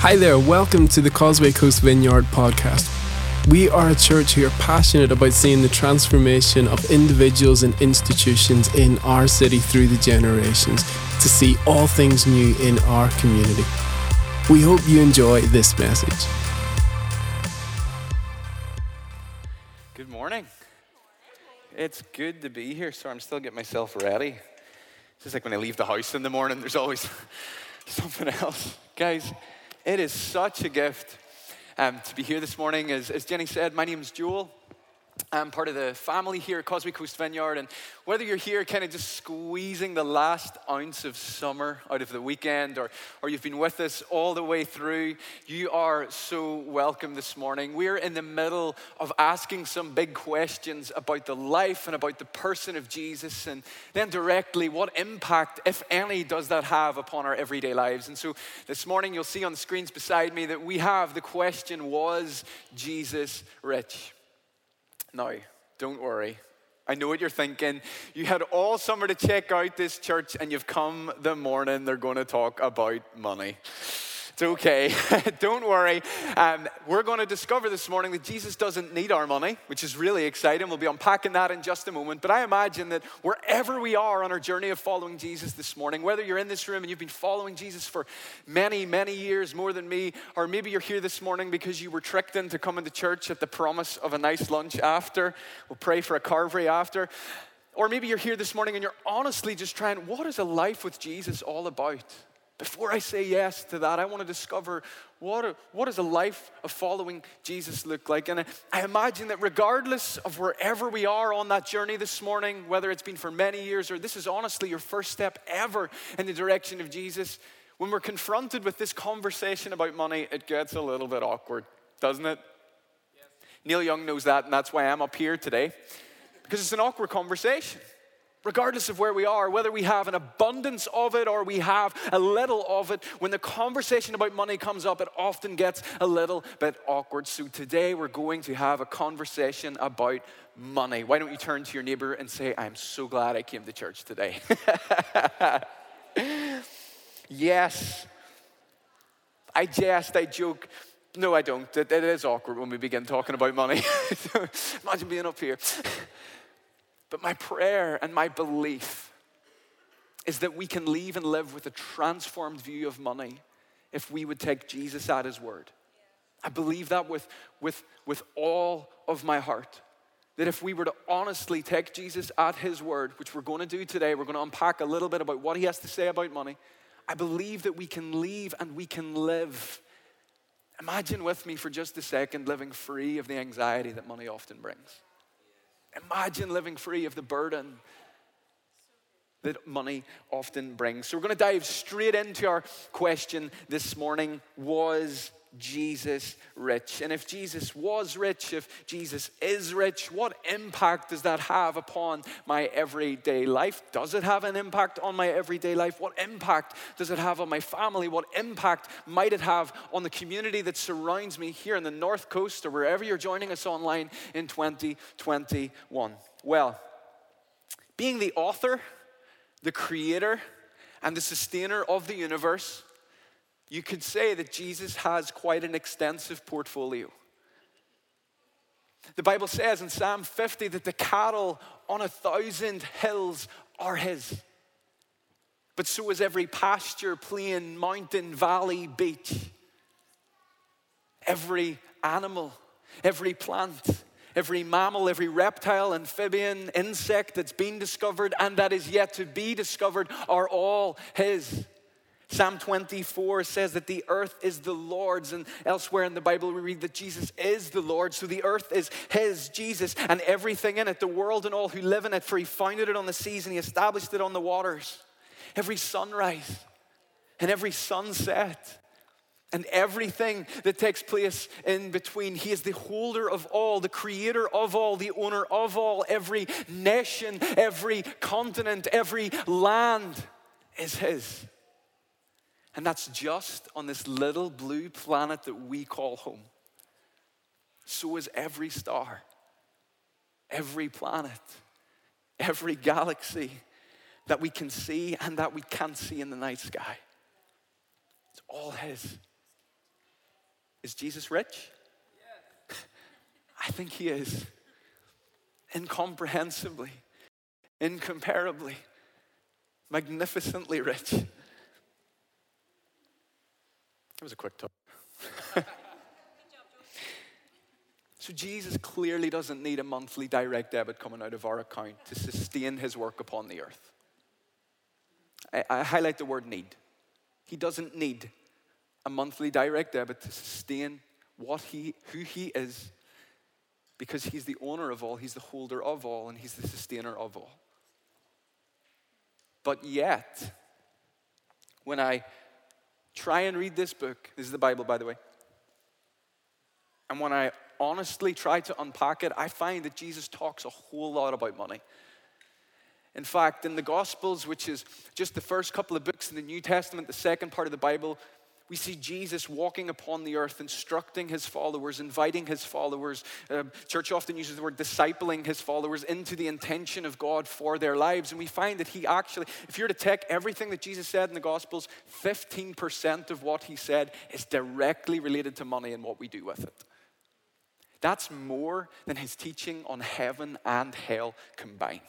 Hi there, welcome to the Causeway Coast Vineyard podcast. We are a church who are passionate about seeing the transformation of individuals and institutions in our city through the generations to see all things new in our community. We hope you enjoy this message. Good morning. It's good to be here. So I'm still getting myself ready. It's just like when I leave the house in the morning, there's always something else. Guys, it is such a gift um, to be here this morning. As, as Jenny said, my name is Joel. I'm part of the family here at Causeway Coast Vineyard, and whether you're here kind of just squeezing the last ounce of summer out of the weekend, or, or you've been with us all the way through, you are so welcome this morning. We're in the middle of asking some big questions about the life and about the person of Jesus, and then directly, what impact, if any, does that have upon our everyday lives? And so this morning, you'll see on the screens beside me that we have the question Was Jesus rich? Now, don't worry. I know what you're thinking. You had all summer to check out this church, and you've come the morning they're going to talk about money. It's okay. Don't worry. Um, we're going to discover this morning that Jesus doesn't need our money, which is really exciting. We'll be unpacking that in just a moment. But I imagine that wherever we are on our journey of following Jesus this morning, whether you're in this room and you've been following Jesus for many, many years, more than me, or maybe you're here this morning because you were tricked into coming to church at the promise of a nice lunch after, we'll pray for a carvery after. Or maybe you're here this morning and you're honestly just trying, what is a life with Jesus all about? Before I say yes to that, I want to discover what, a, what does a life of following Jesus look like? And I, I imagine that regardless of wherever we are on that journey this morning, whether it's been for many years or this is honestly your first step ever in the direction of Jesus, when we're confronted with this conversation about money, it gets a little bit awkward, doesn't it? Yes. Neil Young knows that, and that's why I'm up here today, because it's an awkward conversation regardless of where we are, whether we have an abundance of it or we have a little of it, when the conversation about money comes up, it often gets a little bit awkward. So today we're going to have a conversation about money. Why don't you turn to your neighbor and say, I'm so glad I came to church today? yes. I jest, I joke. No, I don't. It, it is awkward when we begin talking about money. Imagine being up here. But my prayer and my belief is that we can leave and live with a transformed view of money if we would take Jesus at his word. I believe that with, with, with all of my heart. That if we were to honestly take Jesus at his word, which we're going to do today, we're going to unpack a little bit about what he has to say about money. I believe that we can leave and we can live. Imagine with me for just a second living free of the anxiety that money often brings. Imagine living free of the burden that money often brings. So, we're going to dive straight into our question this morning Was Jesus rich? And if Jesus was rich, if Jesus is rich, what impact does that have upon my everyday life? Does it have an impact on my everyday life? What impact does it have on my family? What impact might it have on the community that surrounds me here in the North Coast or wherever you're joining us online in 2021? Well, being the author, the creator, and the sustainer of the universe, you could say that Jesus has quite an extensive portfolio. The Bible says in Psalm 50 that the cattle on a thousand hills are his. But so is every pasture, plain, mountain, valley, beach. Every animal, every plant, every mammal, every reptile, amphibian, insect that's been discovered and that is yet to be discovered are all his. Psalm 24 says that the earth is the Lord's, and elsewhere in the Bible we read that Jesus is the Lord. So the earth is His, Jesus, and everything in it, the world and all who live in it, for He founded it on the seas and He established it on the waters. Every sunrise and every sunset and everything that takes place in between. He is the holder of all, the creator of all, the owner of all. Every nation, every continent, every land is His. And that's just on this little blue planet that we call home. So is every star, every planet, every galaxy that we can see and that we can't see in the night sky. It's all His. Is Jesus rich? Yes. I think he is. Incomprehensibly, incomparably, magnificently rich. It was a quick talk. so Jesus clearly doesn't need a monthly direct debit coming out of our account to sustain his work upon the earth. I, I highlight the word need. He doesn't need a monthly direct debit to sustain what he, who he is because he's the owner of all, he's the holder of all, and he's the sustainer of all. But yet, when I try and read this book, this is the Bible, by the way, and when I honestly try to unpack it, I find that Jesus talks a whole lot about money. In fact, in the Gospels, which is just the first couple of books in the New Testament, the second part of the Bible, we see Jesus walking upon the earth, instructing his followers, inviting his followers. Uh, church often uses the word discipling his followers into the intention of God for their lives. And we find that he actually, if you're to take everything that Jesus said in the Gospels, 15% of what he said is directly related to money and what we do with it. That's more than his teaching on heaven and hell combined.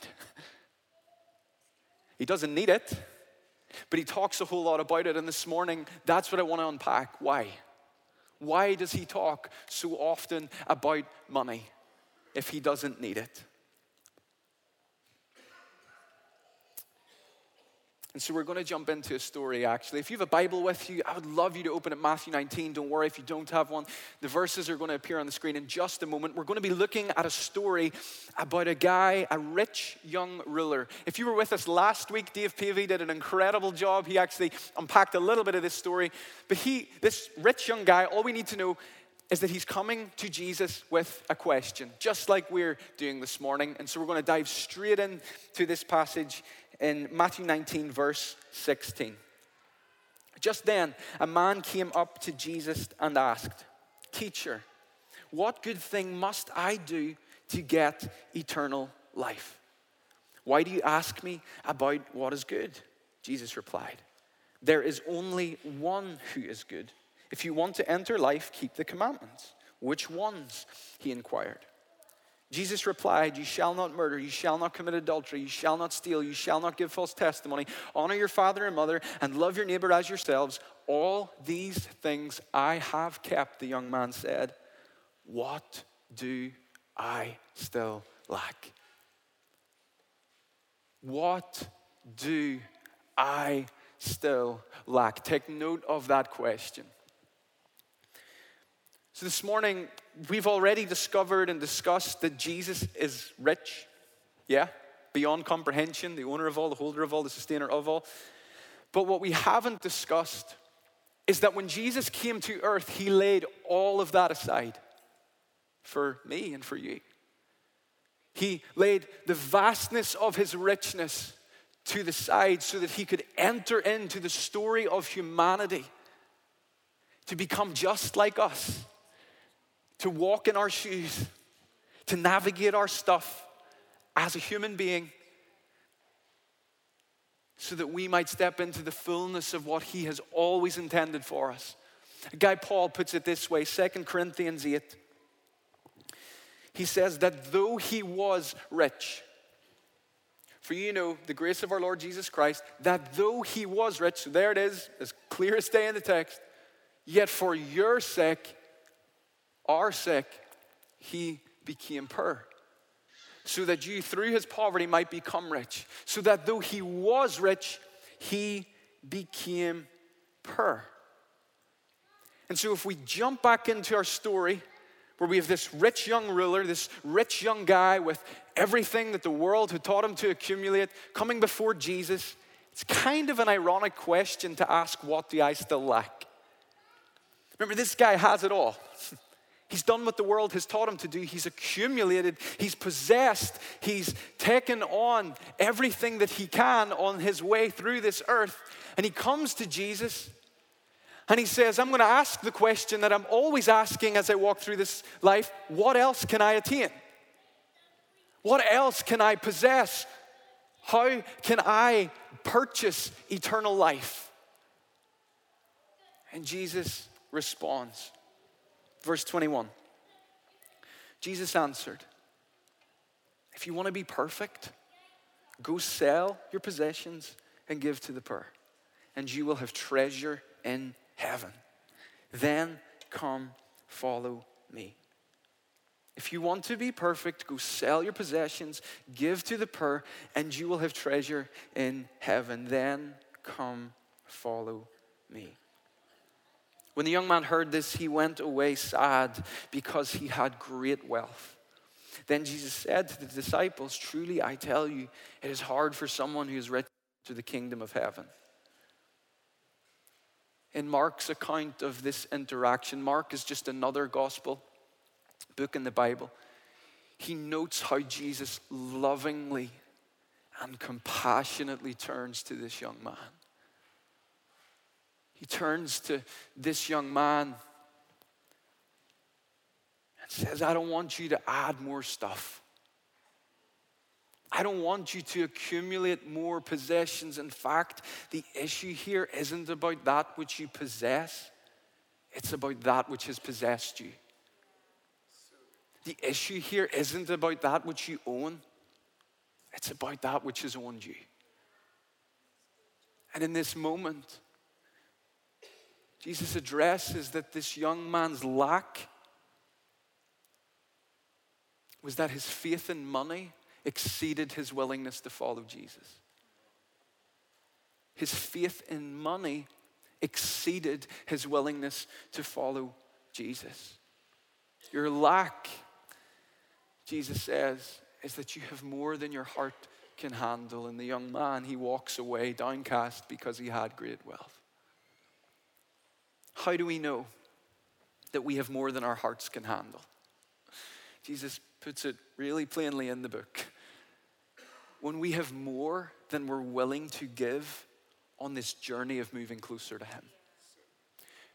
he doesn't need it. But he talks a whole lot about it, and this morning, that's what I want to unpack. Why? Why does he talk so often about money if he doesn't need it? And so we're going to jump into a story actually. If you have a Bible with you, I would love you to open at Matthew 19. Don't worry if you don't have one. The verses are going to appear on the screen in just a moment. We're going to be looking at a story about a guy, a rich young ruler. If you were with us last week, Dave Pavey did an incredible job. He actually unpacked a little bit of this story. But he, this rich young guy, all we need to know is that he's coming to Jesus with a question, just like we're doing this morning. And so we're going to dive straight into this passage in Matthew 19, verse 16. Just then, a man came up to Jesus and asked, Teacher, what good thing must I do to get eternal life? Why do you ask me about what is good? Jesus replied, There is only one who is good. If you want to enter life, keep the commandments. Which ones? He inquired. Jesus replied, You shall not murder, you shall not commit adultery, you shall not steal, you shall not give false testimony, honor your father and mother, and love your neighbor as yourselves. All these things I have kept, the young man said. What do I still lack? What do I still lack? Take note of that question. So, this morning, we've already discovered and discussed that Jesus is rich. Yeah, beyond comprehension, the owner of all, the holder of all, the sustainer of all. But what we haven't discussed is that when Jesus came to earth, he laid all of that aside for me and for you. He laid the vastness of his richness to the side so that he could enter into the story of humanity to become just like us to walk in our shoes, to navigate our stuff as a human being, so that we might step into the fullness of what He has always intended for us. Guy Paul puts it this way 2 Corinthians 8. He says that though he was rich, for you know the grace of our Lord Jesus Christ, that though he was rich, so there it is, as clear as day in the text, yet for your sake our sick, he became poor. So that you, through his poverty, might become rich. So that though he was rich, he became poor. And so, if we jump back into our story, where we have this rich young ruler, this rich young guy with everything that the world had taught him to accumulate, coming before Jesus, it's kind of an ironic question to ask, What do I still lack? Remember, this guy has it all. He's done what the world has taught him to do. He's accumulated, he's possessed, he's taken on everything that he can on his way through this earth. And he comes to Jesus and he says, I'm going to ask the question that I'm always asking as I walk through this life what else can I attain? What else can I possess? How can I purchase eternal life? And Jesus responds Verse 21. Jesus answered, If you want to be perfect, go sell your possessions and give to the poor, and you will have treasure in heaven. Then come follow me. If you want to be perfect, go sell your possessions, give to the poor, and you will have treasure in heaven. Then come follow me. When the young man heard this, he went away sad because he had great wealth. Then Jesus said to the disciples, Truly I tell you, it is hard for someone who is rich to the kingdom of heaven. In Mark's account of this interaction, Mark is just another gospel book in the Bible. He notes how Jesus lovingly and compassionately turns to this young man. He turns to this young man and says, I don't want you to add more stuff. I don't want you to accumulate more possessions. In fact, the issue here isn't about that which you possess, it's about that which has possessed you. The issue here isn't about that which you own, it's about that which has owned you. And in this moment, Jesus addresses that this young man's lack was that his faith in money exceeded his willingness to follow Jesus. His faith in money exceeded his willingness to follow Jesus. Your lack, Jesus says, is that you have more than your heart can handle. And the young man, he walks away downcast because he had great wealth. How do we know that we have more than our hearts can handle? Jesus puts it really plainly in the book. When we have more than we're willing to give on this journey of moving closer to Him.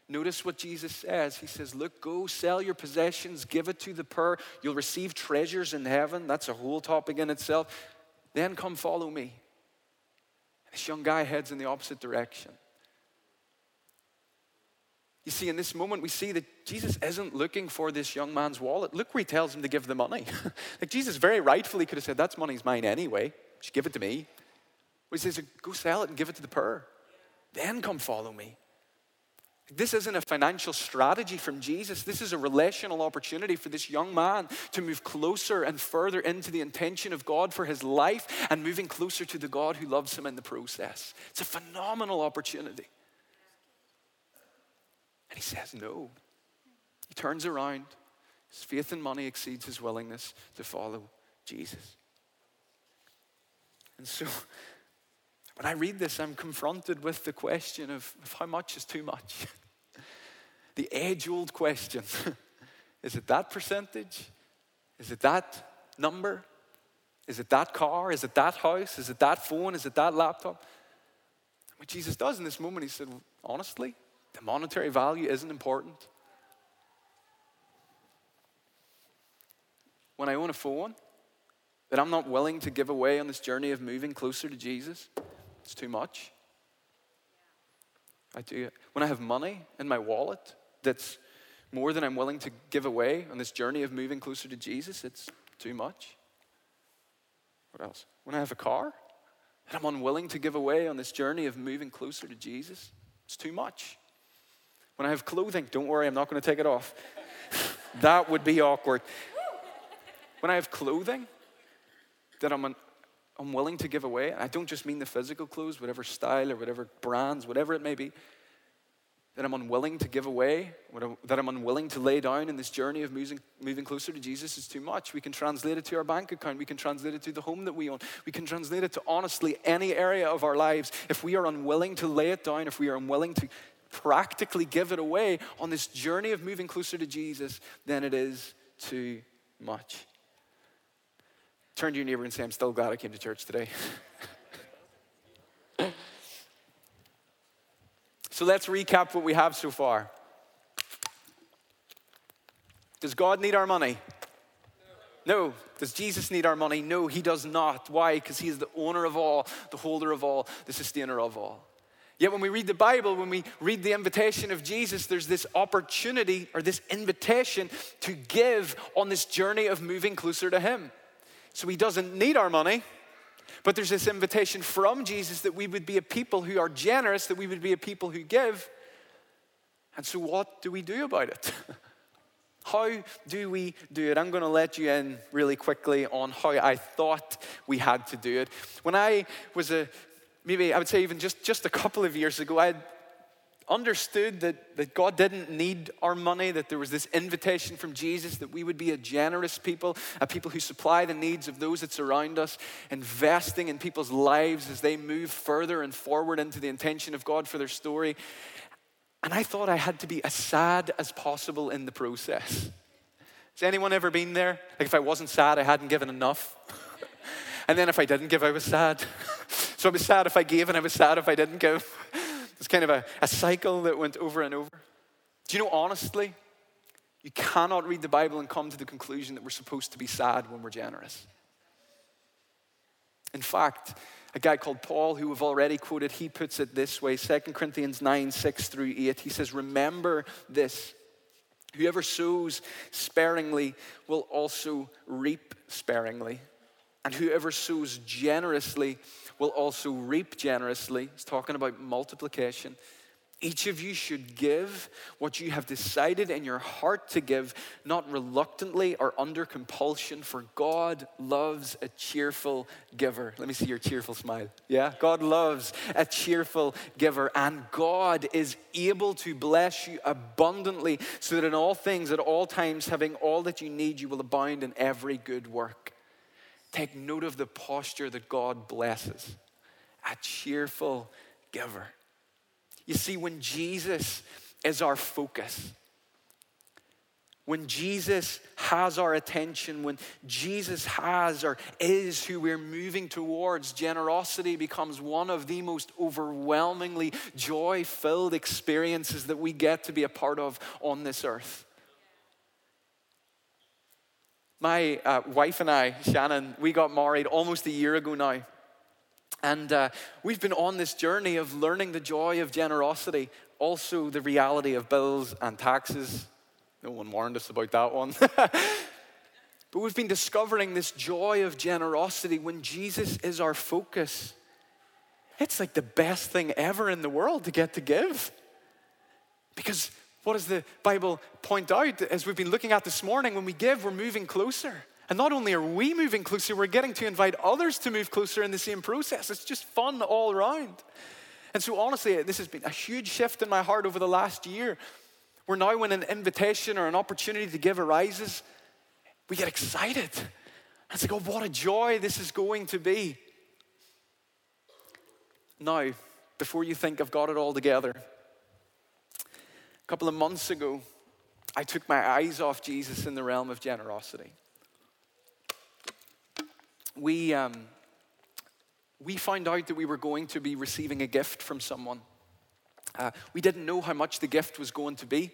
Notice what Jesus says. He says, Look, go sell your possessions, give it to the poor. You'll receive treasures in heaven. That's a whole topic in itself. Then come follow me. This young guy heads in the opposite direction. You see, in this moment, we see that Jesus isn't looking for this young man's wallet. Look where he tells him to give the money. like Jesus very rightfully could have said, That's money's mine anyway. Just give it to me. But he says, Go sell it and give it to the poor. Then come follow me. This isn't a financial strategy from Jesus. This is a relational opportunity for this young man to move closer and further into the intention of God for his life and moving closer to the God who loves him in the process. It's a phenomenal opportunity. And he says no. He turns around. His faith in money exceeds his willingness to follow Jesus. And so, when I read this, I'm confronted with the question of, of how much is too much? the age old question is it that percentage? Is it that number? Is it that car? Is it that house? Is it that phone? Is it that laptop? What Jesus does in this moment, he said, honestly, the monetary value isn't important. When I own a phone that I'm not willing to give away on this journey of moving closer to Jesus, it's too much. I do. When I have money in my wallet that's more than I'm willing to give away on this journey of moving closer to Jesus, it's too much. What else? When I have a car that I'm unwilling to give away on this journey of moving closer to Jesus, it's too much. When I have clothing, don't worry, I'm not going to take it off. that would be awkward. When I have clothing that I'm, un- I'm willing to give away, I don't just mean the physical clothes, whatever style or whatever brands, whatever it may be, that I'm unwilling to give away, that I'm unwilling to lay down in this journey of moving, moving closer to Jesus is too much. We can translate it to our bank account. We can translate it to the home that we own. We can translate it to honestly any area of our lives. If we are unwilling to lay it down, if we are unwilling to practically give it away on this journey of moving closer to Jesus, then it is too much. Turn to your neighbor and say, I'm still glad I came to church today. so let's recap what we have so far. Does God need our money? No. Does Jesus need our money? No, he does not. Why? Because he is the owner of all, the holder of all, the sustainer of all. Yet when we read the Bible, when we read the invitation of Jesus, there's this opportunity or this invitation to give on this journey of moving closer to Him. So He doesn't need our money, but there's this invitation from Jesus that we would be a people who are generous, that we would be a people who give. And so, what do we do about it? How do we do it? I'm going to let you in really quickly on how I thought we had to do it. When I was a, maybe I would say even just, just a couple of years ago, I had understood that, that God didn't need our money, that there was this invitation from Jesus that we would be a generous people, a people who supply the needs of those that surround us, investing in people's lives as they move further and forward into the intention of God for their story. And I thought I had to be as sad as possible in the process. Has anyone ever been there? Like if I wasn't sad, I hadn't given enough. and then if I didn't give, I was sad. so I was sad if I gave, and I was sad if I didn't give. It's kind of a, a cycle that went over and over. Do you know, honestly, you cannot read the Bible and come to the conclusion that we're supposed to be sad when we're generous. In fact, a guy called Paul, who we've already quoted, he puts it this way 2 Corinthians 9 6 through 8. He says, Remember this. Whoever sows sparingly will also reap sparingly. And whoever sows generously will also reap generously. He's talking about multiplication. Each of you should give what you have decided in your heart to give, not reluctantly or under compulsion, for God loves a cheerful giver. Let me see your cheerful smile. Yeah? God loves a cheerful giver, and God is able to bless you abundantly, so that in all things, at all times, having all that you need, you will abound in every good work. Take note of the posture that God blesses a cheerful giver. You see, when Jesus is our focus, when Jesus has our attention, when Jesus has or is who we're moving towards, generosity becomes one of the most overwhelmingly joy filled experiences that we get to be a part of on this earth. My uh, wife and I, Shannon, we got married almost a year ago now. And uh, we've been on this journey of learning the joy of generosity, also the reality of bills and taxes. No one warned us about that one. but we've been discovering this joy of generosity when Jesus is our focus. It's like the best thing ever in the world to get to give. Because what does the Bible point out as we've been looking at this morning? When we give, we're moving closer. And not only are we moving closer, we're getting to invite others to move closer in the same process. It's just fun all around. And so, honestly, this has been a huge shift in my heart over the last year. Where now, when an invitation or an opportunity to give arises, we get excited. And it's like, oh, what a joy this is going to be. Now, before you think I've got it all together, a couple of months ago, I took my eyes off Jesus in the realm of generosity. We, um, we found out that we were going to be receiving a gift from someone. Uh, we didn't know how much the gift was going to be.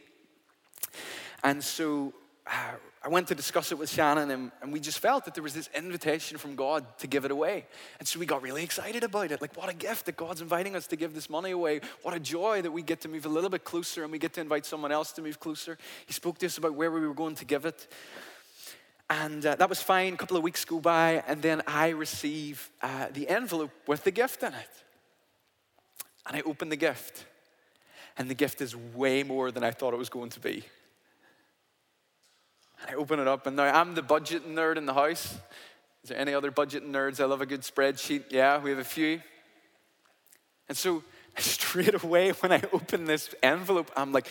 And so uh, I went to discuss it with Shannon, and, and, we just felt that there was this invitation from God to give it away. And so we got really excited about it. Like, what a gift that God's inviting us to give this money away. What a joy that we get to move a little bit closer and we get to invite someone else to move closer. He spoke to us about where we were going to give it. And uh, that was fine. A couple of weeks go by, and then I receive uh, the envelope with the gift in it. And I open the gift, and the gift is way more than I thought it was going to be. I open it up, and now I'm the budget nerd in the house. Is there any other budget nerds? I love a good spreadsheet. Yeah, we have a few. And so straight away, when I open this envelope, I'm like,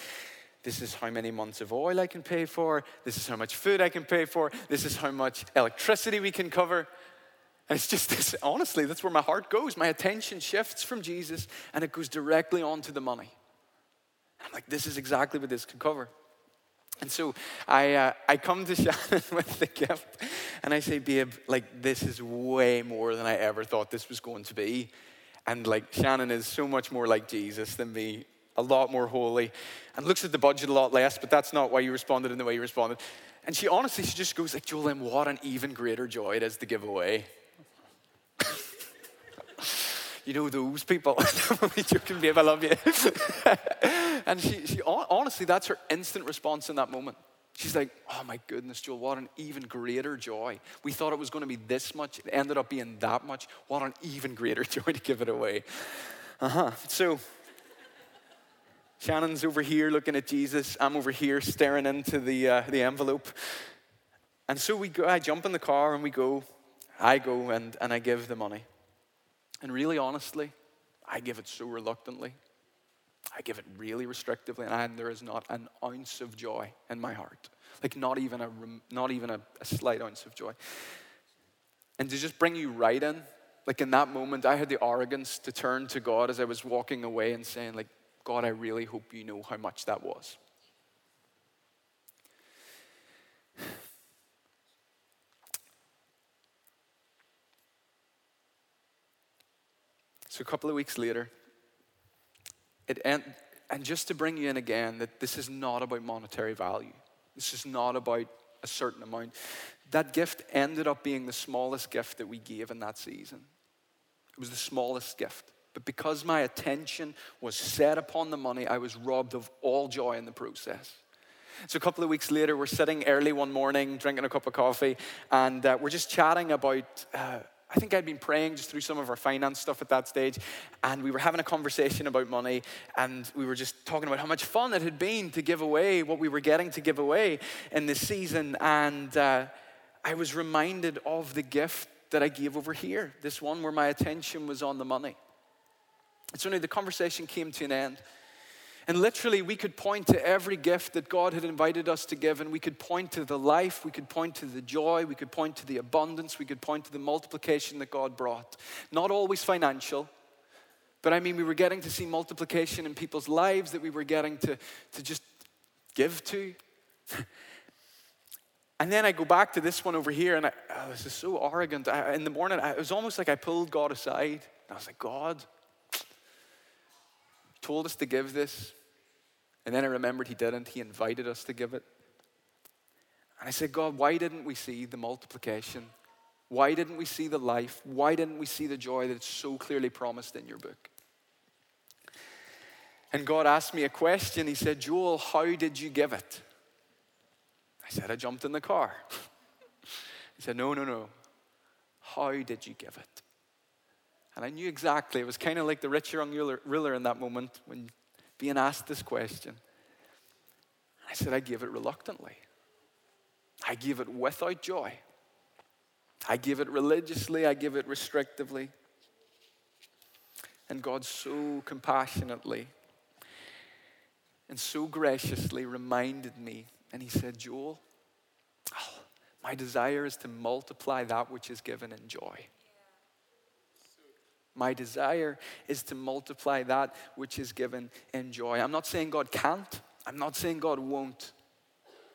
this is how many months of oil I can pay for. This is how much food I can pay for. This is how much electricity we can cover. And it's just this, honestly, that's where my heart goes. My attention shifts from Jesus and it goes directly onto the money. I'm like, this is exactly what this could cover. And so I, uh, I come to Shannon with the gift and I say, babe, like this is way more than I ever thought this was going to be. And like Shannon is so much more like Jesus than me, a lot more holy, and looks at the budget a lot less, but that's not why you responded in the way you responded. And she honestly, she just goes like, Joel, what an even greater joy it is to give away. you know those people. I'm joking, babe, I love you. And she, she, honestly, that's her instant response in that moment. She's like, oh my goodness, Joel, what an even greater joy. We thought it was going to be this much. It ended up being that much. What an even greater joy to give it away. Uh huh. So, Shannon's over here looking at Jesus. I'm over here staring into the, uh, the envelope. And so we go, I jump in the car and we go. I go and, and I give the money. And really honestly, I give it so reluctantly. I give it really restrictively, and there is not an ounce of joy in my heart. Like, not even a, not even a, a slight ounce of joy. And to just bring you right in, like in that moment, I had the arrogance to turn to God as I was walking away and saying, like, God, I really hope you know how much that was. So a couple of weeks later, it end, and just to bring you in again, that this is not about monetary value. This is not about a certain amount. That gift ended up being the smallest gift that we gave in that season. It was the smallest gift. But because my attention was set upon the money, I was robbed of all joy in the process. So a couple of weeks later, we're sitting early one morning, drinking a cup of coffee, and uh, we're just chatting about uh, I think I'd been praying just through some of our finance stuff at that stage, and we were having a conversation about money, and we were just talking about how much fun it had been to give away what we were getting to give away in this season. And uh, I was reminded of the gift that I gave over here, this one where my attention was on the money. And so, the conversation came to an end. And literally, we could point to every gift that God had invited us to give, and we could point to the life, we could point to the joy, we could point to the abundance, we could point to the multiplication that God brought. Not always financial, but I mean, we were getting to see multiplication in people's lives that we were getting to, to just give to. and then I go back to this one over here, and I, oh, this is so arrogant. I, in the morning, I, it was almost like I pulled God aside. I was like, God, told us to give this. And then I remembered he didn't. He invited us to give it. And I said, God, why didn't we see the multiplication? Why didn't we see the life? Why didn't we see the joy that's so clearly promised in your book? And God asked me a question. He said, Joel, how did you give it? I said, I jumped in the car. he said, No, no, no. How did you give it? And I knew exactly. It was kind of like the rich young ruler in that moment when being asked this question. I said, I give it reluctantly. I give it without joy. I give it religiously. I give it restrictively. And God so compassionately and so graciously reminded me, and He said, Joel, oh, my desire is to multiply that which is given in joy. My desire is to multiply that which is given in joy. I'm not saying God can't, I'm not saying God won't,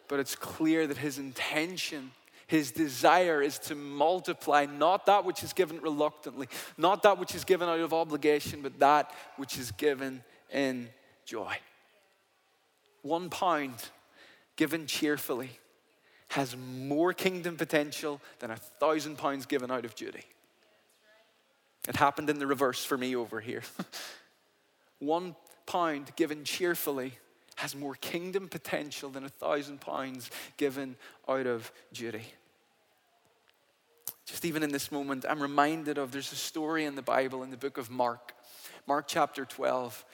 but it's clear that His intention. His desire is to multiply not that which is given reluctantly, not that which is given out of obligation, but that which is given in joy. One pound given cheerfully has more kingdom potential than a thousand pounds given out of duty. It happened in the reverse for me over here. One pound given cheerfully has more kingdom potential than a thousand pounds given out of duty. Just even in this moment, I'm reminded of there's a story in the Bible in the book of Mark, Mark chapter 12,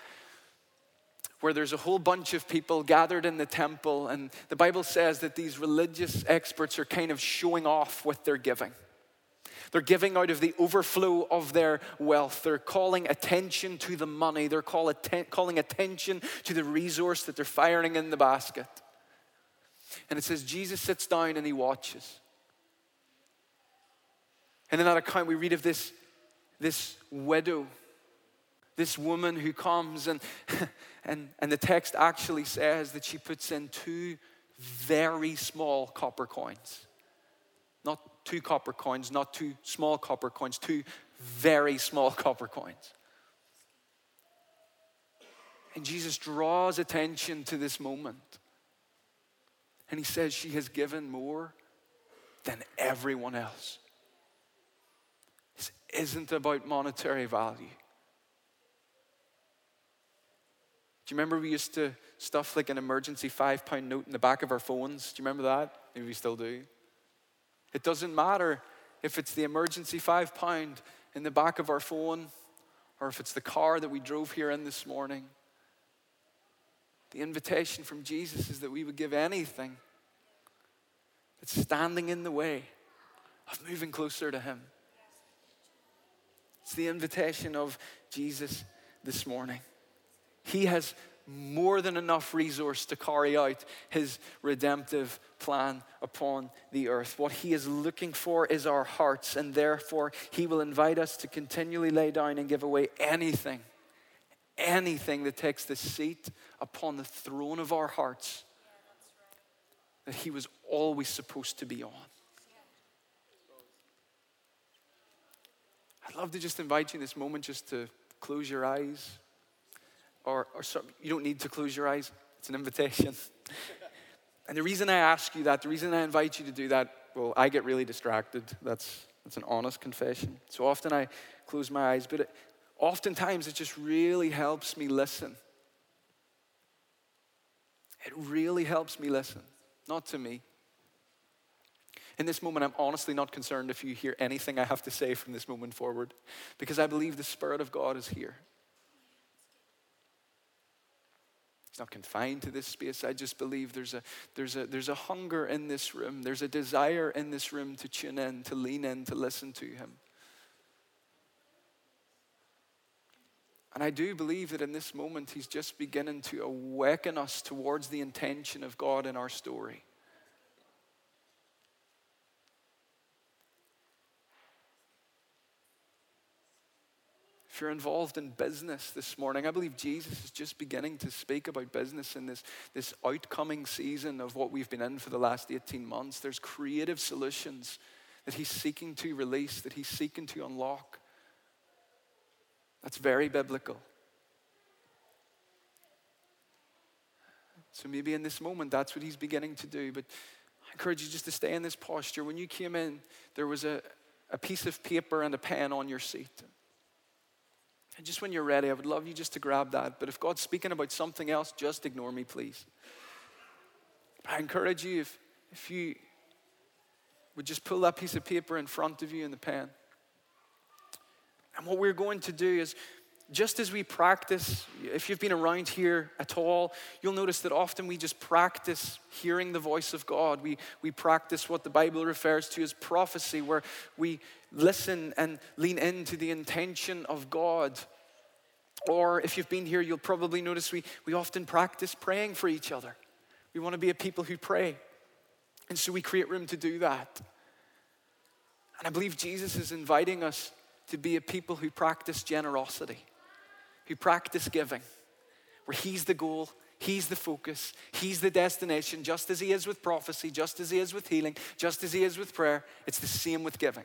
where there's a whole bunch of people gathered in the temple, and the Bible says that these religious experts are kind of showing off what they're giving. They're giving out of the overflow of their wealth. They're calling attention to the money. They're call atten- calling attention to the resource that they're firing in the basket. And it says Jesus sits down and he watches. And in that account, we read of this, this widow, this woman who comes, and, and, and the text actually says that she puts in two very small copper coins. Not two copper coins, not two small copper coins, two very small copper coins. And Jesus draws attention to this moment. And he says, She has given more than everyone else. This isn't about monetary value. Do you remember we used to stuff like an emergency five pound note in the back of our phones? Do you remember that? Maybe we still do. It doesn't matter if it's the emergency five pound in the back of our phone or if it's the car that we drove here in this morning. The invitation from Jesus is that we would give anything that's standing in the way of moving closer to Him. It's the invitation of Jesus this morning. He has more than enough resource to carry out his redemptive plan upon the earth. What he is looking for is our hearts, and therefore he will invite us to continually lay down and give away anything, anything that takes the seat upon the throne of our hearts that he was always supposed to be on. I'd love to just invite you in this moment just to close your eyes or, or some, you don't need to close your eyes, it's an invitation. and the reason I ask you that, the reason I invite you to do that, well, I get really distracted. That's, that's an honest confession. So often I close my eyes, but it, oftentimes it just really helps me listen. It really helps me listen, not to me. In this moment, I'm honestly not concerned if you hear anything I have to say from this moment forward, because I believe the Spirit of God is here. Not confined to this space. I just believe there's a, there's, a, there's a hunger in this room. There's a desire in this room to tune in, to lean in, to listen to Him. And I do believe that in this moment, He's just beginning to awaken us towards the intention of God in our story. If you're involved in business this morning, I believe Jesus is just beginning to speak about business in this, this outcoming season of what we've been in for the last 18 months. There's creative solutions that he's seeking to release, that he's seeking to unlock. That's very biblical. So maybe in this moment, that's what he's beginning to do. But I encourage you just to stay in this posture. When you came in, there was a, a piece of paper and a pen on your seat. And just when you're ready, I would love you just to grab that. But if God's speaking about something else, just ignore me, please. I encourage you, if, if you would just pull that piece of paper in front of you and the pen. And what we're going to do is, just as we practice, if you've been around here at all, you'll notice that often we just practice hearing the voice of God. We, we practice what the Bible refers to as prophecy, where we listen and lean into the intention of God. Or if you've been here, you'll probably notice we, we often practice praying for each other. We want to be a people who pray. And so we create room to do that. And I believe Jesus is inviting us to be a people who practice generosity, who practice giving, where He's the goal, He's the focus, He's the destination, just as He is with prophecy, just as He is with healing, just as He is with prayer. It's the same with giving.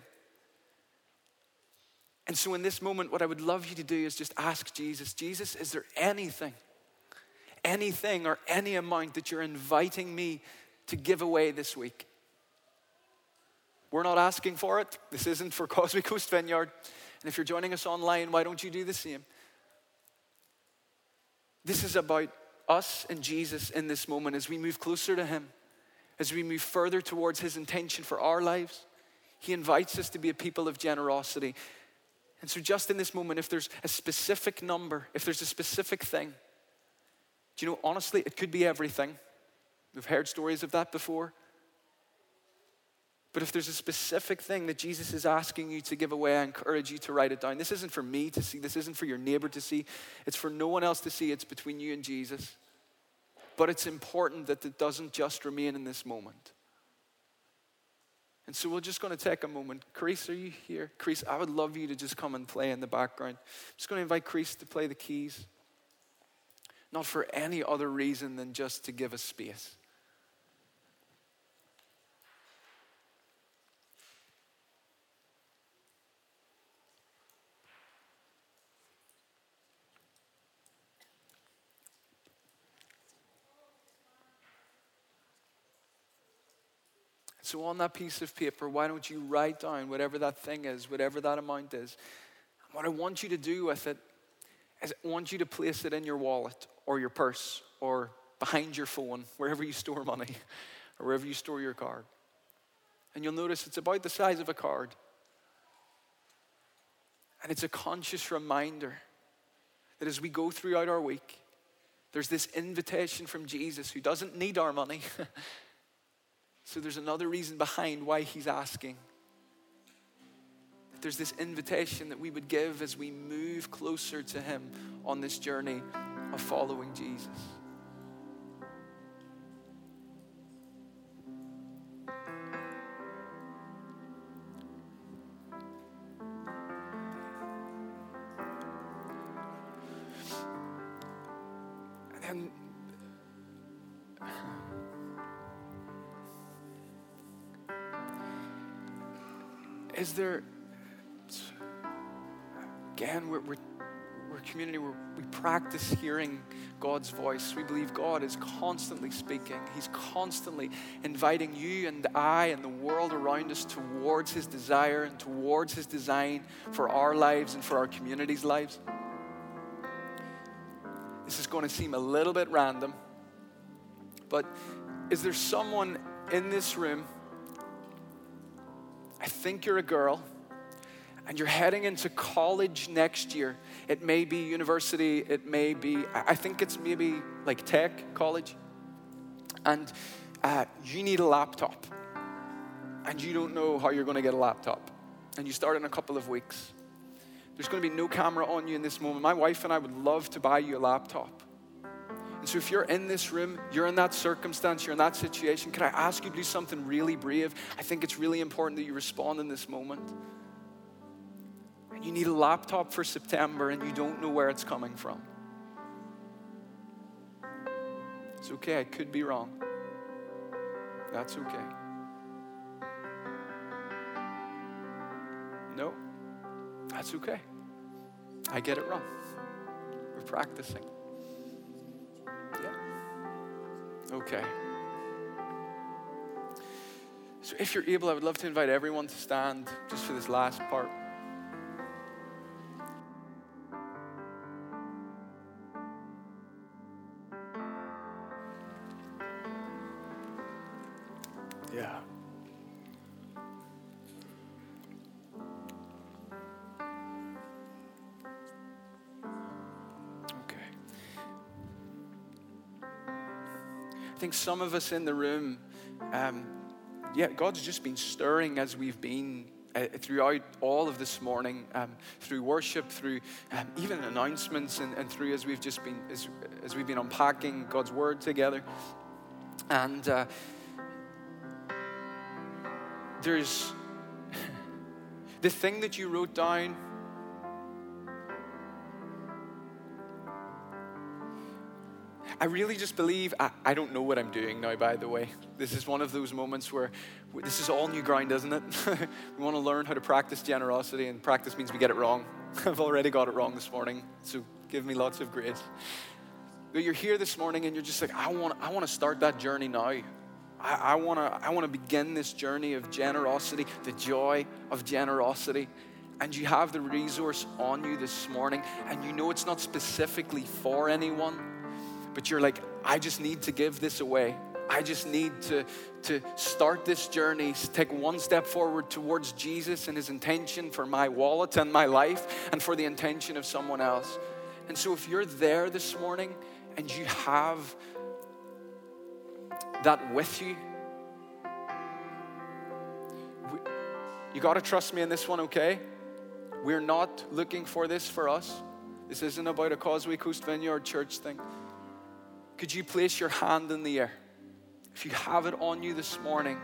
And so, in this moment, what I would love you to do is just ask Jesus Jesus, is there anything, anything, or any amount that you're inviting me to give away this week? We're not asking for it. This isn't for Causeway Coast Vineyard. And if you're joining us online, why don't you do the same? This is about us and Jesus in this moment as we move closer to Him, as we move further towards His intention for our lives. He invites us to be a people of generosity. And so, just in this moment, if there's a specific number, if there's a specific thing, do you know, honestly, it could be everything. We've heard stories of that before. But if there's a specific thing that Jesus is asking you to give away, I encourage you to write it down. This isn't for me to see, this isn't for your neighbor to see, it's for no one else to see. It's between you and Jesus. But it's important that it doesn't just remain in this moment. And so we're just going to take a moment. Chris, are you here? Chris, I would love you to just come and play in the background. I'm just going to invite Chris to play the keys. Not for any other reason than just to give us space. So, on that piece of paper, why don't you write down whatever that thing is, whatever that amount is? What I want you to do with it is I want you to place it in your wallet or your purse or behind your phone, wherever you store money or wherever you store your card. And you'll notice it's about the size of a card. And it's a conscious reminder that as we go throughout our week, there's this invitation from Jesus who doesn't need our money. so there's another reason behind why he's asking. There's this invitation that we would give as we move closer to him on this journey of following Jesus. There again we're, we're, we're a community where we practice hearing god's voice. We believe god is constantly speaking. He's constantly inviting you and i and the world around us towards his desire and towards his design for our lives and for our community's lives. This is going to seem a little bit random but is there someone in this room I think you're a girl and you're heading into college next year. It may be university, it may be, I think it's maybe like tech college. And uh, you need a laptop. And you don't know how you're going to get a laptop. And you start in a couple of weeks. There's going to be no camera on you in this moment. My wife and I would love to buy you a laptop. And so, if you're in this room, you're in that circumstance, you're in that situation, can I ask you to do something really brave? I think it's really important that you respond in this moment. You need a laptop for September and you don't know where it's coming from. It's okay, I could be wrong. That's okay. No, that's okay. I get it wrong. We're practicing. Okay. So, if you're able, I would love to invite everyone to stand just for this last part. Some of us in the room, um, yeah, God's just been stirring as we've been uh, throughout all of this morning, um, through worship, through um, even announcements, and, and, through as we've just been as, as, we've been unpacking God's word together. And uh, there's the thing that you wrote down I really just believe, I, I, don't know what I'm doing now, by the way. This is one of those moments where this is all new ground, isn't it? we want to learn how to practice generosity, and practice means we get it wrong. I've already got it wrong this morning, so give me lots of grace. But you're here this morning and you're just like, I want, I want to start that journey now. I, I want to I want to begin this journey of generosity, the joy of generosity. And you have the resource on you this morning, and you know it's not specifically for anyone but you're like, I just need to give this away. I just need to, to start this journey, take one step forward towards Jesus and his intention for my wallet and my life and for the intention of someone else. And so, if you're there this morning and you have that with you, you got to trust me in this one, okay? We're not looking for this for us. This isn't about a Causeway Coast Vineyard church thing. Could you place your hand in the air? If you have it on you this morning,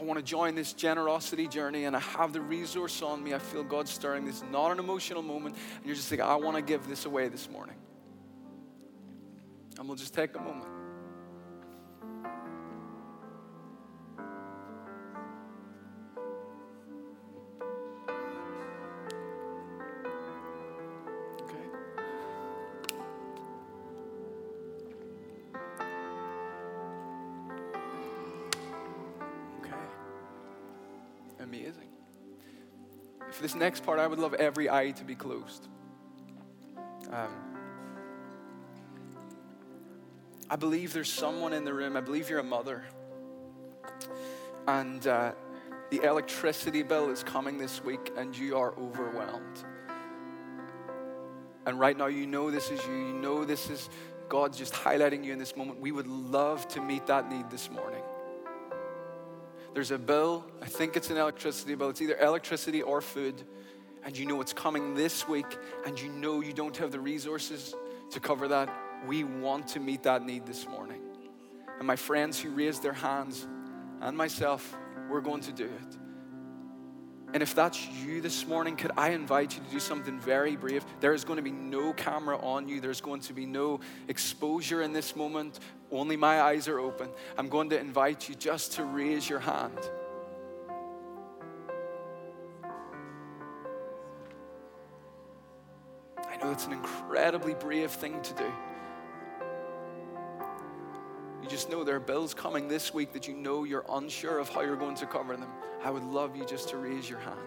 I want to join this generosity journey and I have the resource on me. I feel God stirring. This is not an emotional moment. And you're just like, I want to give this away this morning. And we'll just take a moment. For this next part, I would love every eye to be closed. Um, I believe there's someone in the room, I believe you're a mother, and uh, the electricity bill is coming this week and you are overwhelmed. And right now, you know this is you, you know this is God's just highlighting you in this moment. We would love to meet that need this morning. There's a bill, I think it's an electricity bill, it's either electricity or food, and you know it's coming this week, and you know you don't have the resources to cover that we want to meet that need this morning. And my friends who raised their hands and myself, we're going to do it. Mm-hmm. And if that's you this morning, could I invite you to do something very brave? There is going to be no camera on you. There's going to be no exposure in this moment. Only my eyes are open. I'm going to invite you just to raise your hand. I know it's an incredibly brave thing to do know there are bills coming this week that you know you're unsure of how you're going to cover them, I would love you just to raise your hand.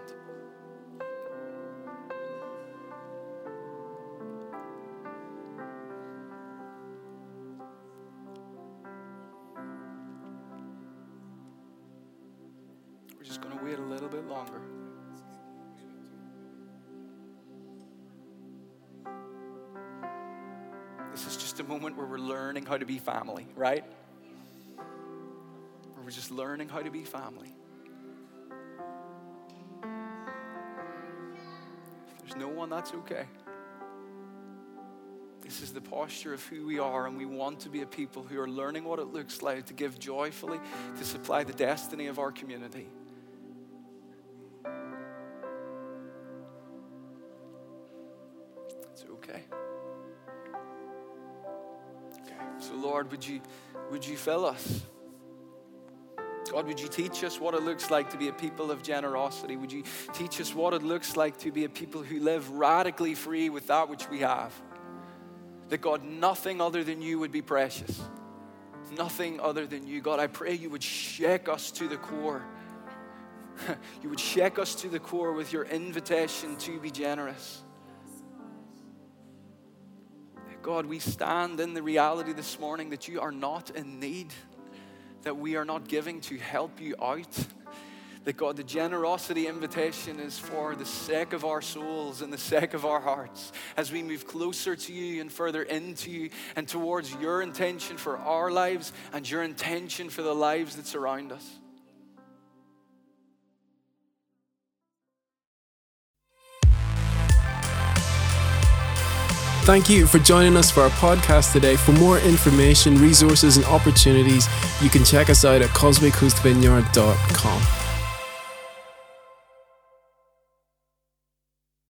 We're just going to wait a little bit longer. This is just a moment where we're learning how to be family, right? Just learning how to be family. If there's no one, that's okay. This is the posture of who we are, and we want to be a people who are learning what it looks like to give joyfully, to supply the destiny of our community. It's okay. Okay. So, Lord, would you, would you fill us? God, would you teach us what it looks like to be a people of generosity? Would you teach us what it looks like to be a people who live radically free with that which we have? That God, nothing other than you would be precious. Nothing other than you. God, I pray you would shake us to the core. you would shake us to the core with your invitation to be generous. God, we stand in the reality this morning that you are not in need, that we are not giving to help you out. That God, the generosity invitation is for the sake of our souls and the sake of our hearts as we move closer to you and further into you and towards your intention for our lives and your intention for the lives that surround us. Thank you for joining us for our podcast today. For more information, resources, and opportunities, you can check us out at causewaycoastvineyard.com.